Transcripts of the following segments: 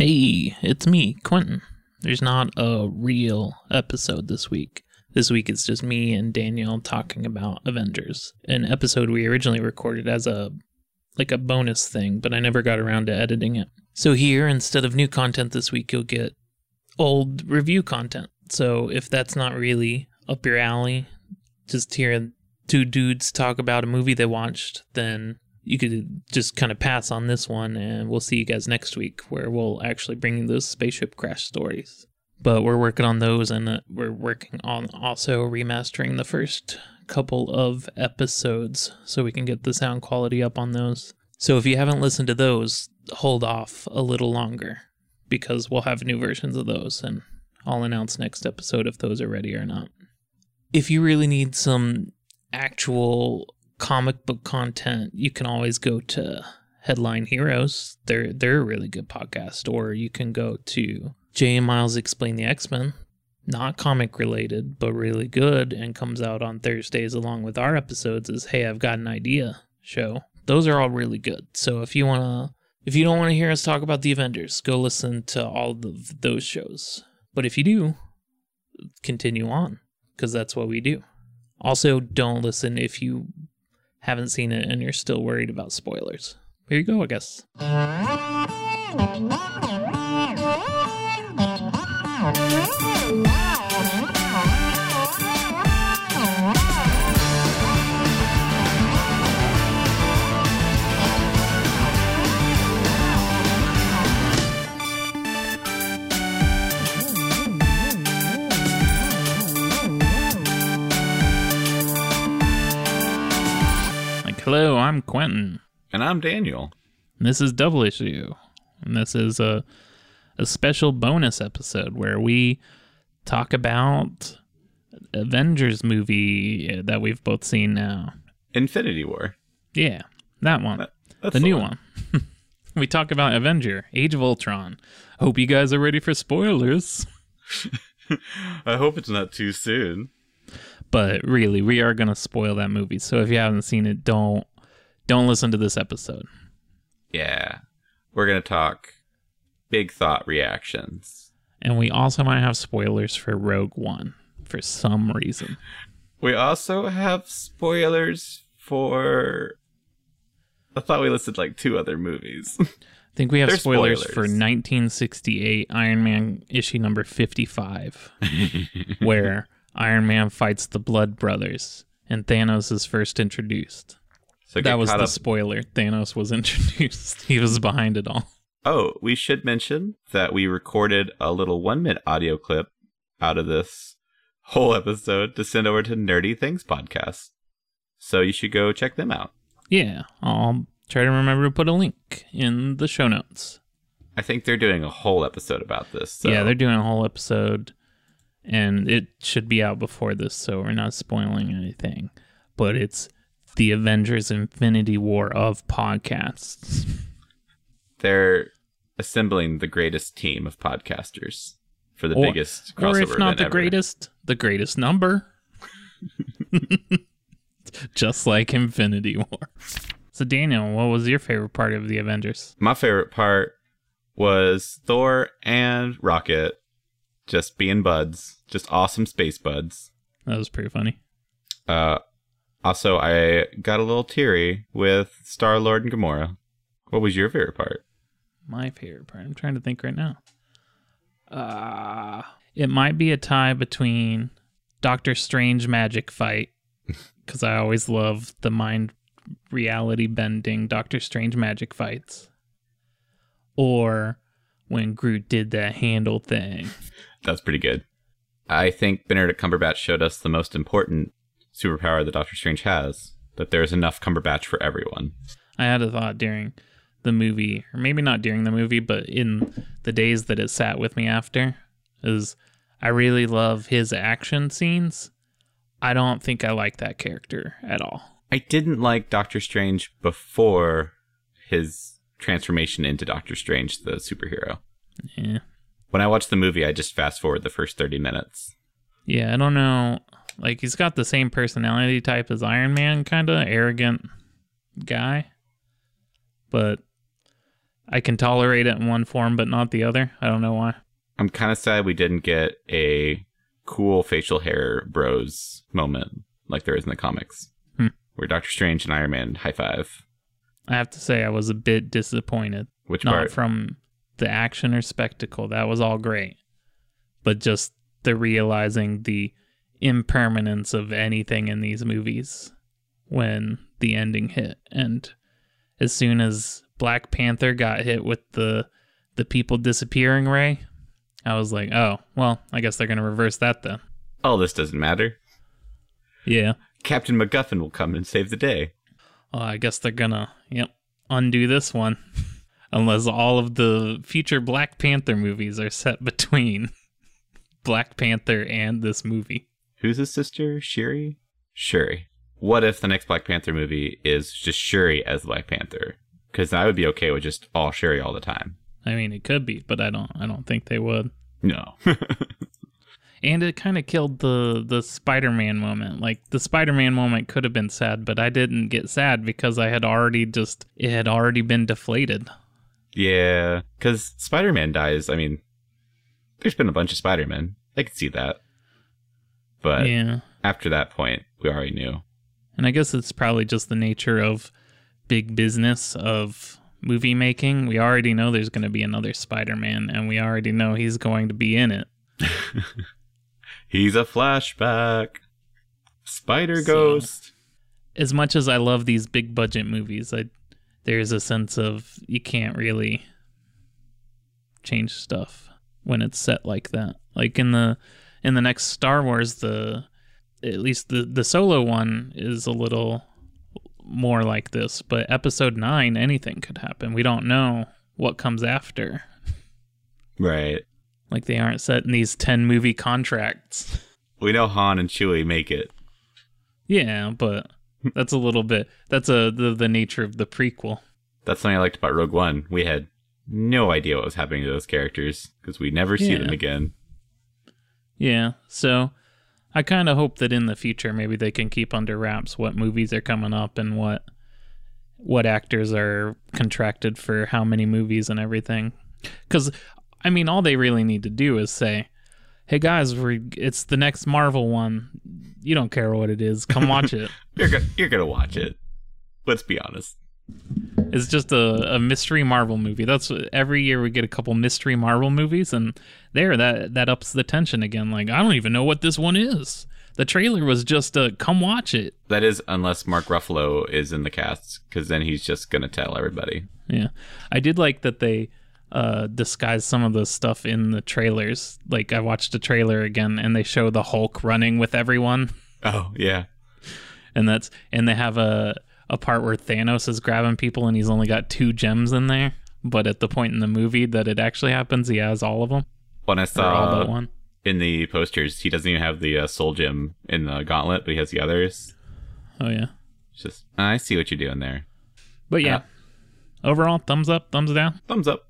Hey, it's me, Quentin. There's not a real episode this week. This week it's just me and Daniel talking about Avengers, an episode we originally recorded as a like a bonus thing, but I never got around to editing it. So here, instead of new content this week, you'll get old review content. So if that's not really up your alley, just hear two dudes talk about a movie they watched, then you could just kind of pass on this one and we'll see you guys next week where we'll actually bring you those spaceship crash stories. But we're working on those and uh, we're working on also remastering the first couple of episodes so we can get the sound quality up on those. So if you haven't listened to those, hold off a little longer because we'll have new versions of those and I'll announce next episode if those are ready or not. If you really need some actual comic book content, you can always go to Headline Heroes. They're they're a really good podcast. Or you can go to Jay and Miles Explain the X Men. Not comic related, but really good, and comes out on Thursdays along with our episodes. Is Hey, I've got an idea show. Those are all really good. So if you wanna, if you don't want to hear us talk about the Avengers, go listen to all of those shows. But if you do, continue on because that's what we do. Also, don't listen if you haven't seen it and you're still worried about spoilers. Here you go, I guess. Hello, I'm Quentin. And I'm Daniel. And this is Double Issue. And this is a a special bonus episode where we talk about Avengers movie eh, that we've both seen now. Infinity War. Yeah, that one. That- that's the new one. one. we talk about Avenger, Age of Ultron. Hope you guys are ready for spoilers. I hope it's not too soon. But really, we are going to spoil that movie. So if you haven't seen it, don't don't listen to this episode. Yeah. We're going to talk big thought reactions. And we also might have spoilers for Rogue One for some reason. We also have spoilers for. I thought we listed like two other movies. I think we have spoilers, spoilers. for 1968 Iron Man issue number 55, where Iron Man fights the Blood Brothers and Thanos is first introduced. so That was the up. spoiler. Thanos was introduced. he was behind it all. Oh, we should mention that we recorded a little one minute audio clip out of this whole episode to send over to Nerdy Things Podcast. So you should go check them out. Yeah, I'll try to remember to put a link in the show notes. I think they're doing a whole episode about this. So. Yeah, they're doing a whole episode, and it should be out before this, so we're not spoiling anything. But it's the Avengers Infinity War of podcasts. they're assembling the greatest team of podcasters for the Or- biggest crossover or if not the ever. greatest, the greatest number. Just like Infinity War. So, Daniel, what was your favorite part of the Avengers? My favorite part was Thor and Rocket just being buds, just awesome space buds. That was pretty funny. Uh, also, I got a little teary with Star Lord and Gamora. What was your favorite part? My favorite part. I'm trying to think right now. Uh, it might be a tie between Doctor Strange magic fight because I always love the mind reality bending Doctor Strange magic fights, or when Groot did that handle thing. That's pretty good. I think Benedict Cumberbatch showed us the most important superpower that Doctor Strange has that there's enough Cumberbatch for everyone. I had a thought during the movie, or maybe not during the movie, but in the days that it sat with me after, is I really love his action scenes. I don't think I like that character at all. I didn't like Doctor Strange before his transformation into Doctor Strange, the superhero. Yeah. When I watch the movie, I just fast forward the first 30 minutes. Yeah, I don't know. Like he's got the same personality type as Iron Man, kind of arrogant guy. But I can tolerate it in one form but not the other. I don't know why. I'm kind of sad we didn't get a cool facial hair bros moment like there is in the comics, Hmm. where Doctor Strange and Iron Man high five. I have to say I was a bit disappointed. Which Not part? from the action or spectacle. That was all great. But just the realizing the impermanence of anything in these movies when the ending hit. And as soon as Black Panther got hit with the the people disappearing ray, I was like, oh, well, I guess they're gonna reverse that then. All this doesn't matter. Yeah. Captain MacGuffin will come and save the day. Oh, I guess they're gonna, yep, undo this one. Unless all of the future Black Panther movies are set between Black Panther and this movie. Who's his sister? Shuri? Shuri. What if the next Black Panther movie is just Shuri as Black Panther? Because I would be okay with just all Shuri all the time. I mean, it could be, but I don't. I don't think they would. No. And it kind of killed the the Spider-Man moment. Like the Spider-Man moment could have been sad, but I didn't get sad because I had already just it had already been deflated. Yeah, because Spider Man dies. I mean, there's been a bunch of Spider Men. I could see that. But yeah. after that point, we already knew. And I guess it's probably just the nature of big business of movie making. We already know there's going to be another Spider-Man and we already know he's going to be in it. He's a flashback. Spider So- Ghost. As much as I love these big budget movies, I there's a sense of you can't really change stuff when it's set like that. Like in the in the next Star Wars the at least the the solo one is a little more like this, but episode 9 anything could happen. We don't know what comes after. Right. Like they aren't set in these 10 movie contracts. We know Han and Chewie make it. Yeah, but that's a little bit that's a the, the nature of the prequel. That's something I liked about Rogue One. We had no idea what was happening to those characters because we never see Yeah. them again. Yeah. So I kind of hope that in the future maybe they can keep under wraps what movies are coming up and what what actors are contracted for how many movies and everything. Cuz I mean all they really need to do is say, "Hey guys, it's the next Marvel one. You don't care what it is. Come watch it." You're go- you're gonna watch it. Let's be honest. It's just a, a mystery Marvel movie. That's every year we get a couple mystery Marvel movies, and there that that ups the tension again. Like I don't even know what this one is. The trailer was just a come watch it. That is, unless Mark Ruffalo is in the cast, because then he's just gonna tell everybody. Yeah, I did like that they uh disguised some of the stuff in the trailers. Like I watched a trailer again, and they show the Hulk running with everyone, Oh yeah, and that's and they have a a part where Thanos is grabbing people, and he's only got two gems in there. But at the point in the movie that it actually happens, he has all of them. when I or all but saw one. in the posters, he doesn't even have the uh, Soul Gem in the Gauntlet, but he has the others. Oh yeah. It's just I see what you're doing there. But yeah. Overall, thumbs up, thumbs down. Thumbs up.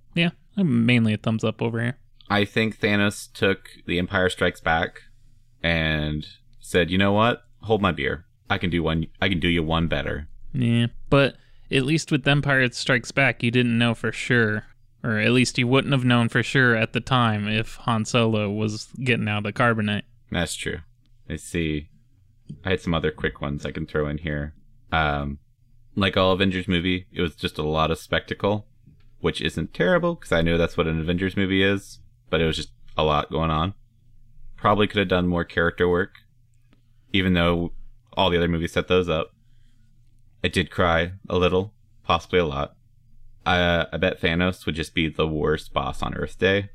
I'm mainly a thumbs up over here. I think Thanos took the Empire Strikes Back and said, "You know what? Hold my beer. I can do one. I can do you one better." Yeah. But at least with Empire Strikes Back, you didn't know for sure. Or at least you wouldn't have known for sure at the time if Han Solo was getting out of the carbonite. That's true. Let's see. I had some other quick ones I can throw in here. Um, like all Avengers movie, it was just a lot of spectacle, which isn't terrible because I know that's what an Avengers movie is, but it was just a lot going on. Probably could have done more character work, even though all the other movies set those up. I did cry a little, possibly a lot. I, uh, I bet Thanos would just be the worst boss on Earth Day.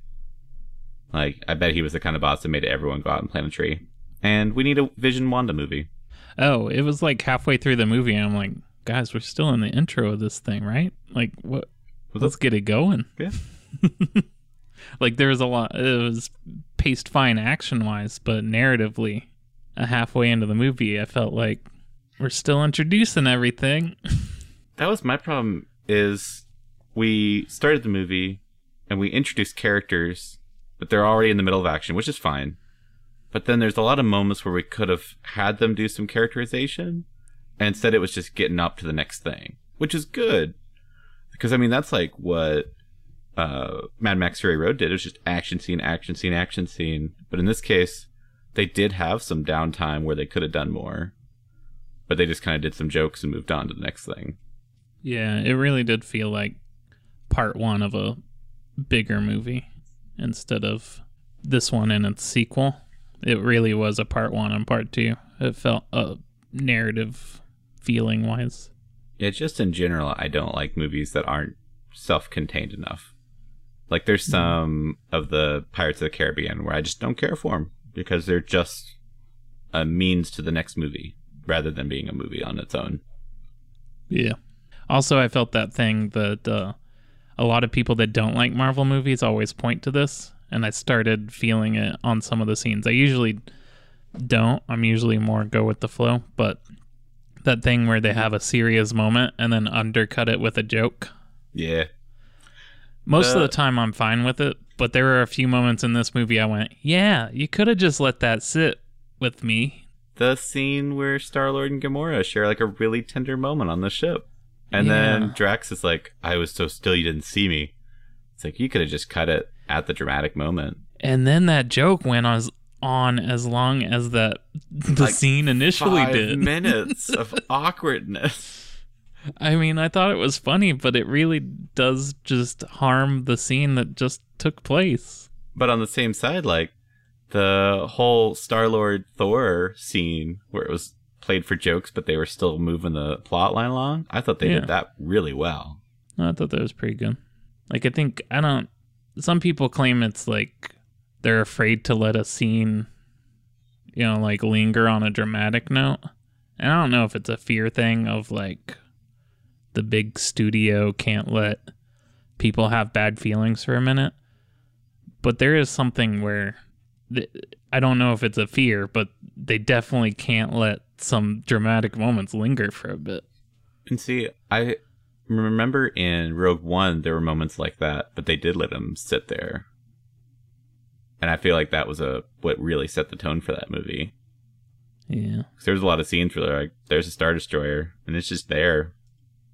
Like, I bet he was the kind of boss that made everyone go out and plant a tree. And we need a Vision Wanda movie. Oh, it was like halfway through the movie, and I'm like, guys, we're still in the intro of this thing, right? Like, what? Was Let's get it going. Yeah. like, there was a lot. It was paced fine action wise, but narratively, uh, halfway into the movie, I felt like we're still introducing everything. That was my problem is we started the movie and we introduced characters, but they're already in the middle of action, which is fine. But then there's a lot of moments where we could have had them do some characterization, and instead it was just getting up to the next thing, which is good. Because I mean, that's like what uh, Mad Max Fury Road did. It was just action scene, action scene, action scene. But in this case, they did have some downtime where they could have done more, but they just kind of did some jokes and moved on to the next thing. Yeah, it really did feel like part one of a bigger movie instead of this one and its sequel. It really was a part one and part two. It felt a narrative feeling wise. Yeah, just in general, I don't like movies that aren't self contained enough. Like, there's some of the Pirates of the Caribbean where I just don't care for them because they're just a means to the next movie rather than being a movie on its own. Yeah. Also, I felt that thing that uh, a lot of people that don't like Marvel movies always point to this, and I started feeling it on some of the scenes. I usually don't. I'm usually more go with the flow, but that thing where they have a serious moment and then undercut it with a joke. Yeah. Most of The- the time, I'm fine with it, but there were a few moments in this movie I went, "Yeah, you could have just let that sit with me." The scene where Star Lord and Gamora share like a really tender moment on the ship. And Yeah. then Drax is like, I was so still you didn't see me. It's like you could have just cut it at the dramatic moment. And then that joke went on as on as long as that the Like, scene initially Five did. minutes of awkwardness. I mean, I thought it was funny, but it really does just harm the scene that just took place. But on the same side, like the whole Star Lord Thor scene where it was played for jokes, but they were still moving the plot line along, I thought they Yeah. did that really well. I thought that was pretty good. Like, I think, I don't, some people claim it's like they're afraid to let a scene, you know, like linger on a dramatic note. And I don't know if it's a fear thing of like the big studio can't let people have bad feelings for a minute. But there is something where I don't know if it's a fear, but they definitely can't let some dramatic moments linger for a bit. And see, I remember in Rogue One there were moments like that, but they did let them sit there. And I feel like that was a what really set the tone for that movie. Yeah. 'Cause there was a lot of scenes where they're like, there's a Star Destroyer, and it's just there,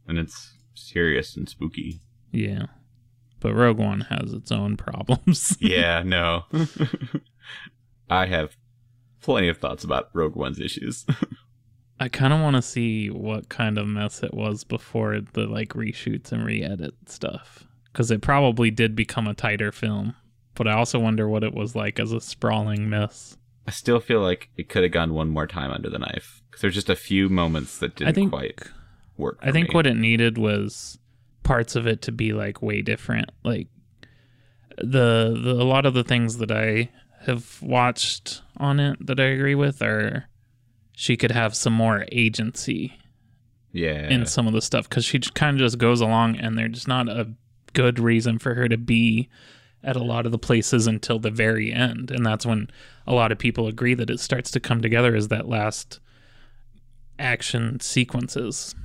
and it's serious and spooky. Yeah. But Rogue One has its own problems. Yeah, no. I have plenty of thoughts about Rogue One's issues. I kind of want to see what kind of mess it was before the like reshoots and re-edit stuff cuz it probably did become a tighter film. But I also wonder what it was like as a sprawling mess. I still feel like it could have gone one more time under the knife because there's just a few moments that didn't think quite work. I think me. what it needed was parts of it to be like way different. Like the, the a lot of the things that I have watched on it that I agree with are she could have some more agency yeah, in some of the stuff because she kind of just goes along and there's not a good reason for her to be at a lot of the places until the very end and that's when a lot of people agree that it starts to come together as that last action sequences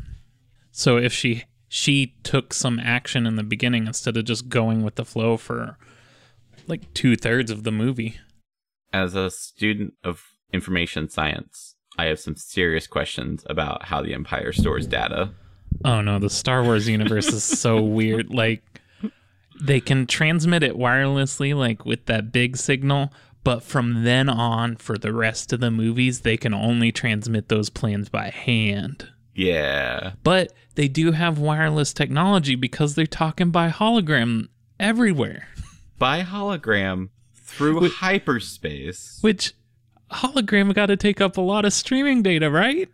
so if she she took some action in the beginning instead of just going with the flow for like two-thirds of the movie as a student of information science, I have some serious questions about how the Empire stores data. Oh no, the Star Wars universe is so weird. Like they can transmit it wirelessly like with that big signal, but from then on for the rest of the movies they can only transmit those plans by hand. Yeah, But they do have wireless technology because they're talking by hologram everywhere, by hologram through Wait. hyperspace. which hologram got to take up a lot of streaming data, right?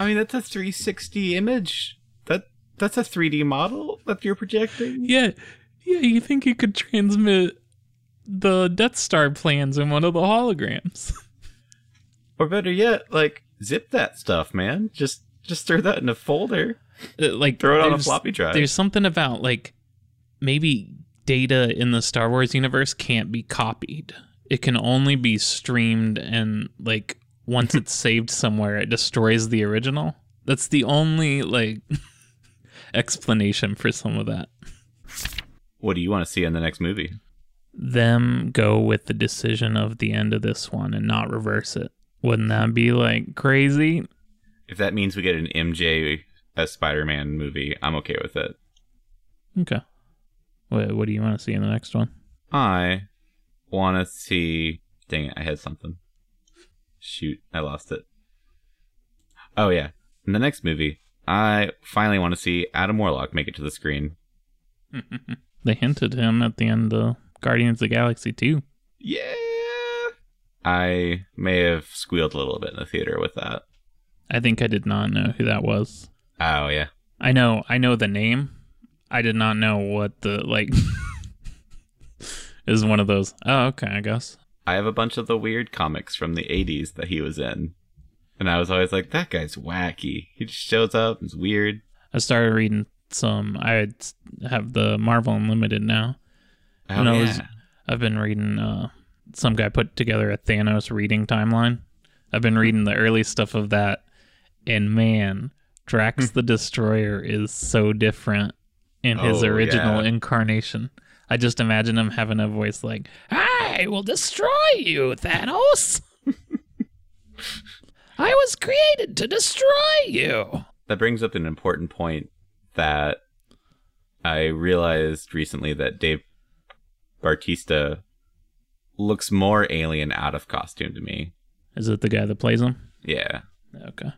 I mean, that's a 360 image. That that's a 3D model that you're projecting. yeah. Yeah, you think you could transmit the Death Star plans in one of the holograms. Or better yet, like zip that stuff, man. Just just throw that in a folder. Uh, like Throw it on a floppy drive. There's something about like maybe data in the Star Wars universe can't be copied. It can only be streamed and like once it's saved somewhere it destroys the original. That's the only like explanation for some of that. What do you want to see in the next movie? Them go with the decision of the end of this one and not reverse it. Wouldn't that be like crazy? If that means we get an MJ as Spider-Man movie, I'm okay with it. Okay. What, what do you want to see in the next one? I want to see. Dang it, I had something. Shoot, I lost it. Oh, yeah. In the next movie, I finally want to see Adam Warlock make it to the screen. they hinted him at the end of Guardians of the Galaxy 2. Yeah! I may have squealed a little bit in the theater with that. I think I did not know who that was. Oh, yeah. I know I know the name. I did not know what the like is one of those. Oh, okay, I guess. I have a bunch of the weird comics from the 80s that he was in. And I was always like, that guy's wacky. He just shows up, it's weird. I started reading some I have the Marvel Unlimited now. Oh, And I yeah. was- I've been reading uh some guy put together a Thanos reading timeline. I've been reading the early stuff of that and man, Drax the Destroyer is so different in his Oh, original yeah. incarnation. I just imagine him having a voice like, I will destroy you, Thanos. I was created to destroy you. that brings up an important point that I realized recently that Dave Bautista looks more alien out of costume to me. Is it the guy that plays him? Yeah. Okay.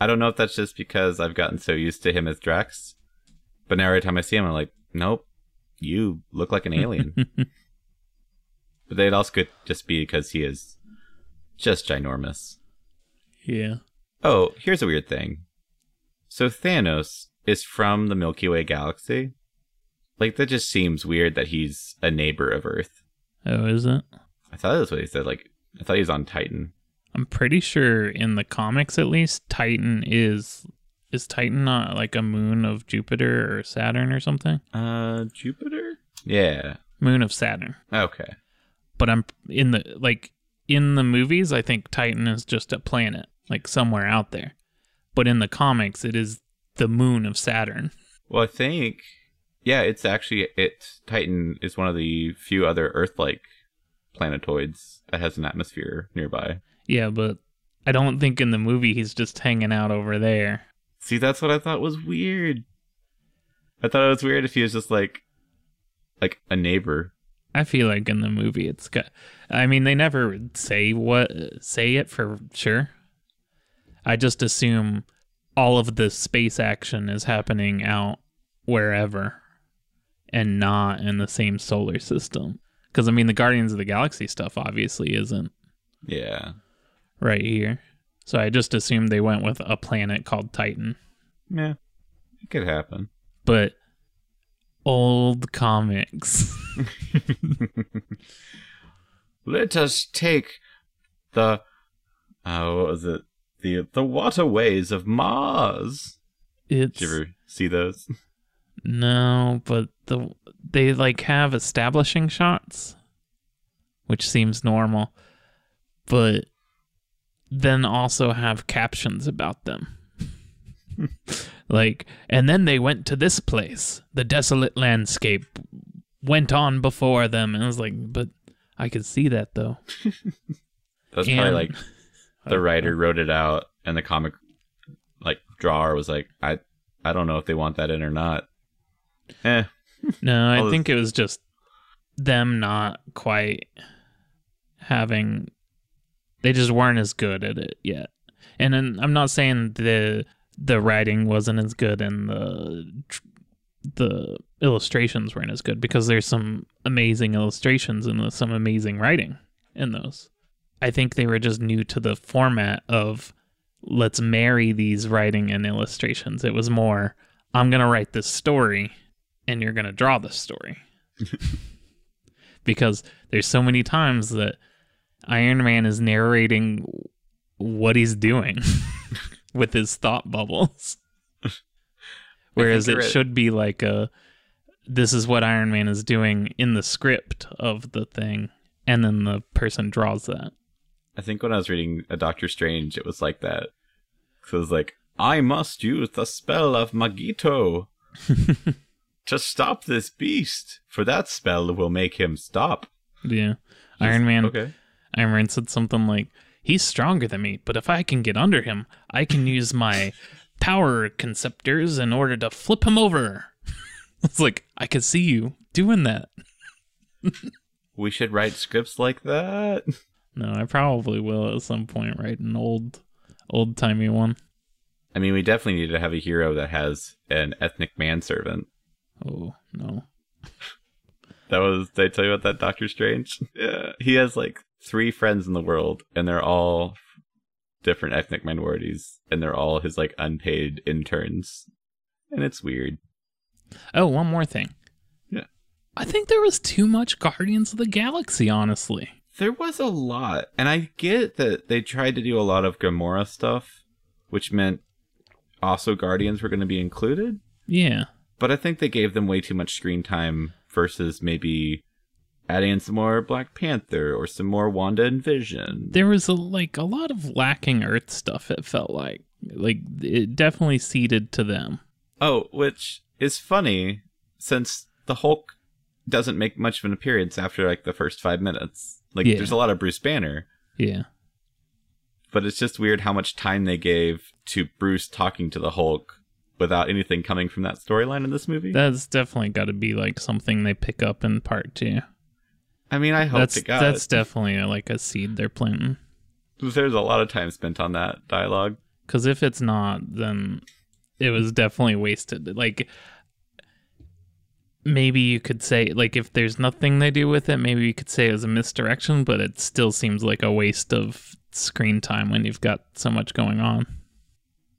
I don't know if that's just because I've gotten so used to him as Drax, but now every time I see him, I'm like, nope, you look like an alien. but it also could just be because he is just ginormous. Yeah. Oh, here's a weird thing. So Thanos is from the Milky Way galaxy. Like that just seems weird that he's a neighbor of Earth. Oh, is it? I thought that's what he said. Like I thought he was on Titan. I'm pretty sure in the comics at least Titan is is Titan not like a moon of Jupiter or Saturn or something? Uh, Jupiter. Yeah. Moon of Saturn. Okay. But I'm in the like in the movies I think Titan is just a planet like somewhere out there. But in the comics it is the moon of Saturn. Well, I think yeah, it's actually it. Titan is one of the few other Earth-like planetoids that has an atmosphere nearby. Yeah, but I don't think in the movie he's just hanging out over there. See, that's what I thought was weird. I thought it was weird if he was just like, like a neighbor. I feel like in the movie it's got I mean they never say what say it for sure. I just assume all of the space action is happening out wherever and not in the same solar system. Cuz I mean the Guardians of the Galaxy stuff obviously isn't Yeah. right here. So I just assumed they went with a planet called Titan. Yeah. It could happen. But old comics. Let us take the uh, what was it? The the waterways of Mars. It's Did you ever see those? No, but the they like have establishing shots, which seems normal, but then also have captions about them. like, and then they went to this place. The desolate landscape went on before them, and I was like, but I could see that though. That's And- probably like the writer wrote it out, and the comic like drawer was like, I I don't know if they want that in or not. Eh. No, I think it was just them not quite having. They just weren't as good at it yet. And then I'm not saying the the writing wasn't as good and the the illustrations weren't as good because there's some amazing illustrations and some amazing writing in those. I think they were just new to the format of let's marry these writing and illustrations. It was more I'm going to write this story and you're going to draw this story. because there's so many times that Iron Man is narrating what he's doing with his thought bubbles. Whereas it right. should be like a this is what Iron Man is doing in the script of the thing and then the person draws that. I think when I was reading a Doctor Strange, it was like that. So it was like, I must use the spell of Magito to stop this beast, for that spell will make him stop. Yeah. Iron Man Okay. Iron Man said something like, He's stronger than me, but if I can get under him, I can use my power conceptors in order to flip him over. It's like I could see you doing that. We should write scripts like that. No, I probably will at some point write an old, old timey one. I mean, we definitely need to have a hero that has an ethnic manservant. Oh no. That was did I tell you about that Doctor Strange? Yeah. He has like three friends in the world and they're all different ethnic minorities and they're all his like unpaid interns. And it's weird. Oh, one more thing. Yeah. I think there was too much Guardians of the Galaxy, honestly. There was a lot. And I get that they tried to do a lot of Gamora stuff, which meant also Guardians were going to be included. Yeah. But I think they gave them way too much screen time versus maybe adding in some more Black Panther or some more Wanda and Vision. There was a, like a lot of lacking Earth stuff. It felt like like it definitely ceded to them. Oh, which is funny since the Hulk doesn't make much of an appearance after like the first five minutes. Like Yeah. there's a lot of Bruce Banner, Yeah. but it's just weird how much time they gave to Bruce talking to the Hulk without anything coming from that storyline in this movie. That's definitely got to be like something they pick up in part two. I mean, I hope That's that's definitely like a seed they're planting. there's a lot of time spent on that dialogue. Because if it's not, then it was definitely wasted. Like maybe you could say like if there's nothing they do with it, maybe you could say it was a misdirection, but it still seems like a waste of screen time when you've got so much going on.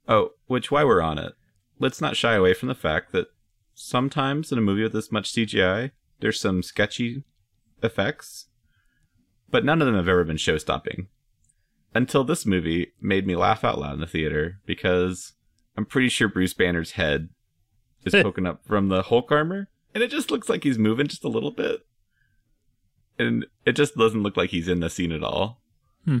Oh, which why we're on it, let's not shy away from the fact that sometimes in a movie with this much CGI, there's some sketchy effects, but none of them have ever been show stopping. Until this movie made me laugh out loud in the theater because I'm pretty sure Bruce Banner's head is poking up from the Hulk armor, and it just looks like he's moving just a little bit. And it just doesn't look like he's in the scene at all. Hmm.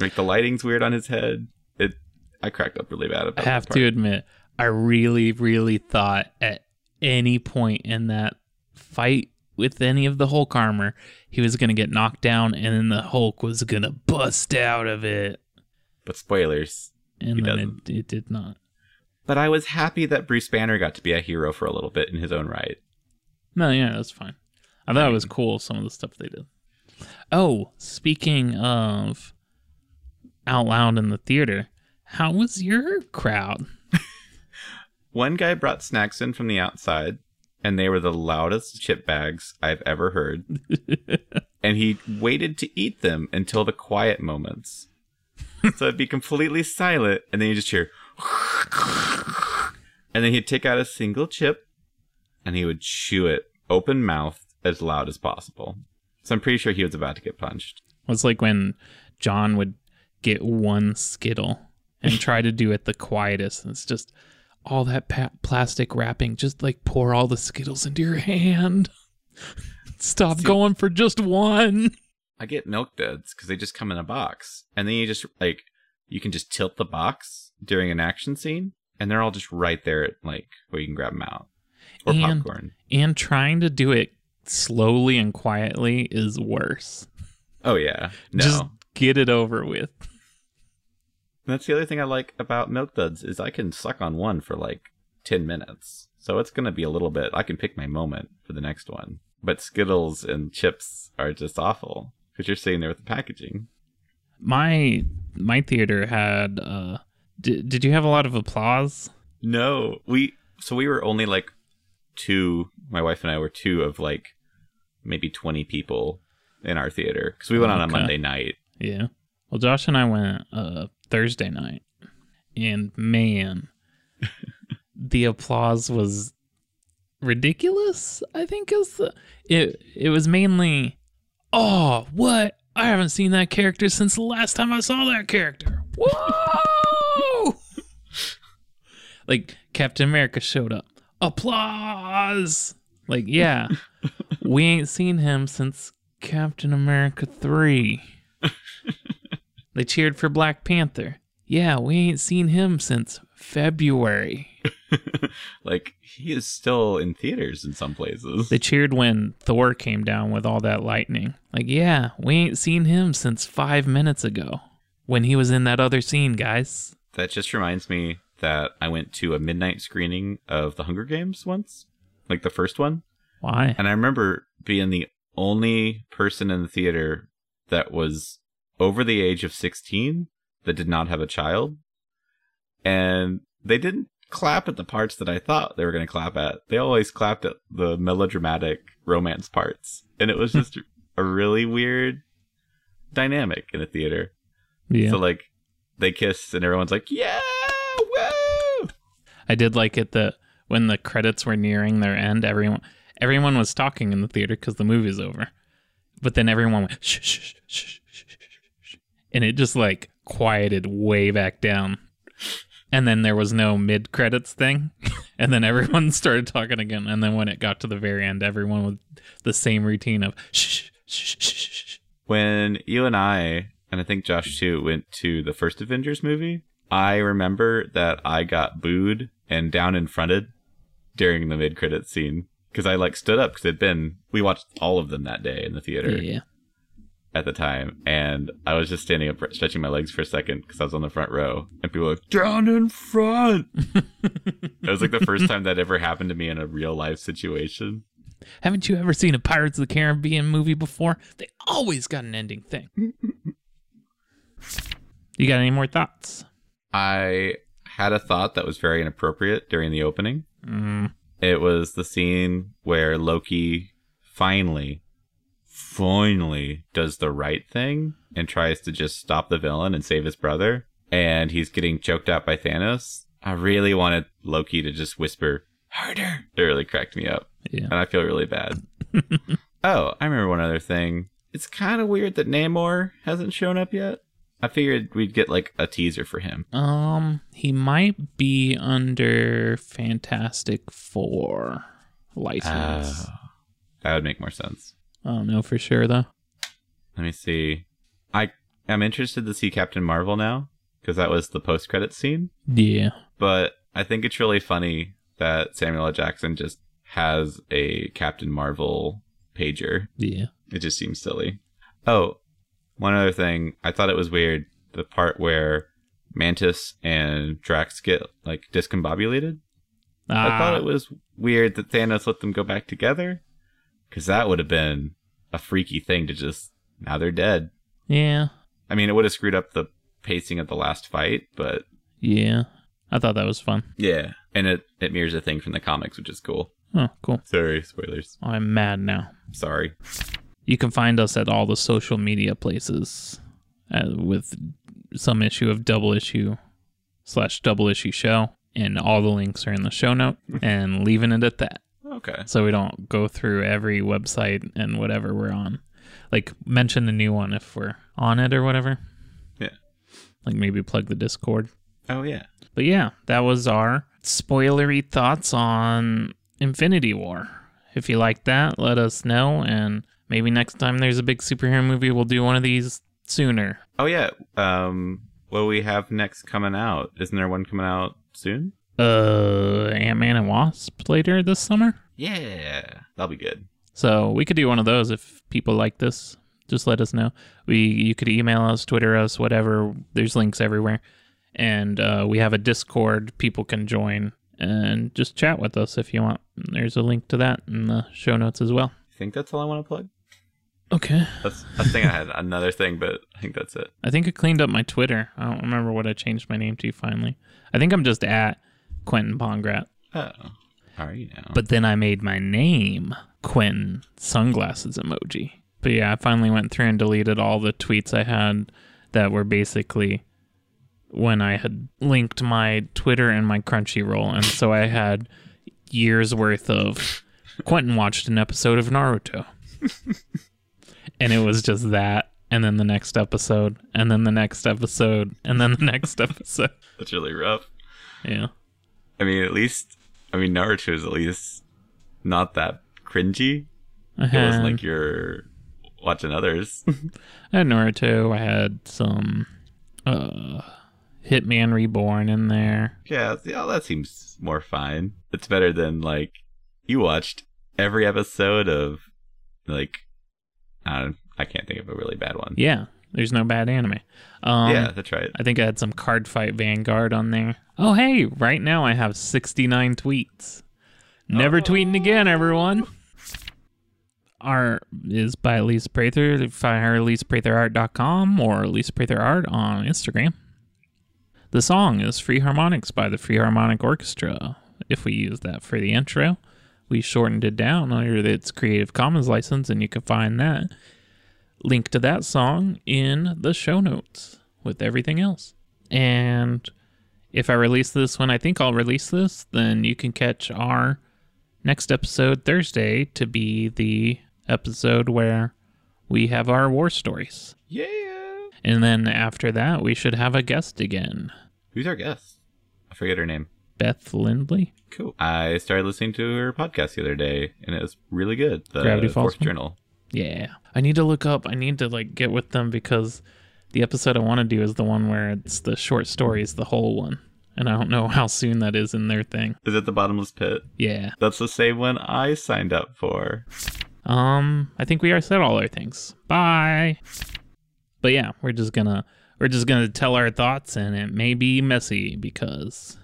Like the lighting's weird on his head. It I cracked up really bad I have to admit, I really, really thought at any point in that fight with any of the Hulk armor, he was going to get knocked down and then the Hulk was going to bust out of it. But spoilers. And He then it, it did not. But I was happy that Bruce Banner got to be a hero for a little bit in his own right. No, yeah, that's fine. I thought it was cool, some of the stuff they did. Oh, speaking of out loud in the theater, how was your crowd? One guy brought snacks in from the outside, and they were the loudest chip bags I've ever heard. and he waited to eat them until the quiet moments. so it'd be completely silent, and then you just hear. and then he'd take out a single chip, and he would chew it open mouthed as loud as possible. So I'm pretty sure he was about to get punched. It's like when John would get one Skittle and try to do it the quietest. It's just all that pa- plastic wrapping. Just like pour all the Skittles into your hand. Stop See- going for just one. I get milk duds because they just come in a box, and then you just like you can just tilt the box during an action scene, and they're all just right there, at, like where you can grab them out or And- popcorn. And trying to do it slowly and quietly is worse. Oh yeah, no. Just get it over with. That's the other thing I like about milk duds is I can suck on one for like ten minutes, so it's gonna be a little bit. I can pick my moment for the next one. But Skittles and chips are just awful because you're sitting there with the packaging. My my theater had uh did, did you have a lot of applause? No, we so we were only like two. My wife and I were two of like maybe twenty people in our theater because we went on a Okay. Monday night. Yeah. Well, Josh and I went uh Thursday night, and man, the applause was ridiculous. I think is the it. It was mainly, oh, what? I haven't seen that character since the last time I saw that character. Whoa! like Captain America showed up. Applause! Like, yeah, we ain't seen him since Captain America 3. they cheered for Black Panther. Yeah, we ain't seen him since February. like he is still in theaters in some places. They cheered when Thor came down with all that lightning. Like, yeah, we ain't seen him since five minutes ago when he was in that other scene, guys. That just reminds me that I went to a midnight screening of The Hunger Games once. like the first one. Why? And I remember being the only person in the theater that was over the age of 16 that did not have a child. And they didn't clap at the parts that I thought they were going to clap at. They always clapped at the melodramatic romance parts. And it was just a really weird dynamic in a theater. Yeah. So, like, they kiss and everyone's like, yeah! I did like it that when the credits were nearing their end, everyone everyone was talking in the theater because the movie's over. But then everyone went shh, shh, shh, shh, and it just like quieted way back down. And then there was no mid credits thing, and then everyone started talking again. And then when it got to the very end, everyone with the same routine of shh, shh, shh, shh. when you and I, and I think Josh too, went to the first Avengers movie, I remember that I got booed and down in fronted during the mid credit scene because I like stood up because it'd been we watched all of them that day in the theater Yeah. at the time, and I was just standing up, stretching my legs for a second because I was on the front row, and people were like down in front. it was like the first time that ever happened to me in a real life situation. Haven't you ever seen a Pirates of the Caribbean movie before? They always got an ending thing. you got any more thoughts? I had a thought that was very inappropriate during the opening. Mm, It was the scene where Loki finally, finally does the right thing and tries to just stop the villain and save his brother. And he's getting choked out by Thanos. I really wanted Loki to just whisper, harder. It really cracked me up. yeah. And I feel really bad. oh, I remember one other thing. It's kind of weird that Namor hasn't shown up yet. I figured we'd get like a teaser for him. Um, he might be under Fantastic Four license. Oh, that would make more sense. I don't know for sure though. Let me see. I am interested to see Captain Marvel now because that was the post credit scene. Yeah. But I think it's really funny that Samuel L. Jackson just has a Captain Marvel pager. Yeah. It just seems silly. Oh, one other thing. I thought it was weird the part where Mantis and Drax get like discombobulated. I thought Ah, it was weird that Thanos let them go back together because that would have been a freaky thing to just now they're dead. yeah. I mean, it would have screwed up the pacing of the last fight, but Yeah. I thought that was fun. yeah, and it it mirrors a thing from the comics, which is cool. Oh, cool. Sorry, spoilers. I'm mad now. Sorry. You can find us at all the social media places uh, with some issue of double issue slash double issue show. And all the links are in the show note and leaving it at that. Okay. So we don't go through every website and whatever we're on. Like mention the new one if we're on it or whatever. Yeah. Like maybe plug the Discord. Oh yeah. But yeah, that was our spoilery thoughts on Infinity War. If you like that, let us know and maybe next time there's a big superhero movie we'll do one of these sooner. Oh yeah. Um, what do we have next coming out? Isn't there one coming out soon? Uh Ant-Man and Wasp later this summer. Yeah, that'll be good. So we could do one of those if people like this. Just let us know. We you could email us, Twitter us, whatever. There's links everywhere, and uh, we have a Discord. People can join and just chat with us if you want. There's a link to that in the show notes as well. I think that's all I want to plug. Okay. That's, I think I had another thing, but I think that's it. I think I cleaned up my Twitter. I don't remember what I changed my name to finally. I think I'm just at Quentin Pongrat. Oh, are you now? But then I made my name Quentin sunglasses emoji. But yeah, I finally went through and deleted all the tweets I had that were basically when I had linked my Twitter and my Crunchyroll. And so I had years worth of Quentin watched an episode of Naruto. and it was just that. And then the next episode, and then the next episode, and then the next episode. that's really rough. Yeah. I mean, at least I mean Naruto is at least not that cringy. I It wasn't like you're watching others. I had Naruto. I had some uh, Hitman Reborn in there. yeah, yeah, that seems more fine. It's better than like you watched every episode of like I I can't think of a really bad one. Yeah, there's no bad anime. Um, yeah, that's right. I think I had some Cardfight Vanguard on there. Oh, hey, right now I have 69 tweets. Never tweeting again, everyone. Art is by Lisa Prather. Find her lisapratherart.com or Lisa Prather Art on Instagram. The song is Free Harmonics by the Free Harmonic Orchestra. If we use that for the intro, we shortened it down under its Creative Commons license, and you can find that link to that song in the show notes with everything else. And if I release this when I think I'll release this, then you can catch our next episode Thursday to be the episode where we have our war stories. Yeah. And then after that, we should have a guest again. Who's our guest? I forget her name. Beth Lindley. Cool. I started listening to her podcast the other day, and it was really good. The Gravity Falls Fourth? Journal. Yeah. I need to look up, I need to like get with them because the episode I want to do is the one where it's the short stories, the whole one. And I don't know how soon that is in their thing. Is it the Bottomless Pit? Yeah. That's the same one I signed up for. Um, I think we are said all our things. Bye. But yeah, we're just gonna we're just gonna tell our thoughts, and it may be messy because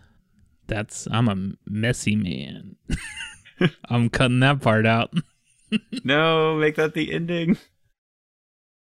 that's I'm a messy man. I'm cutting that part out. no, make that the ending.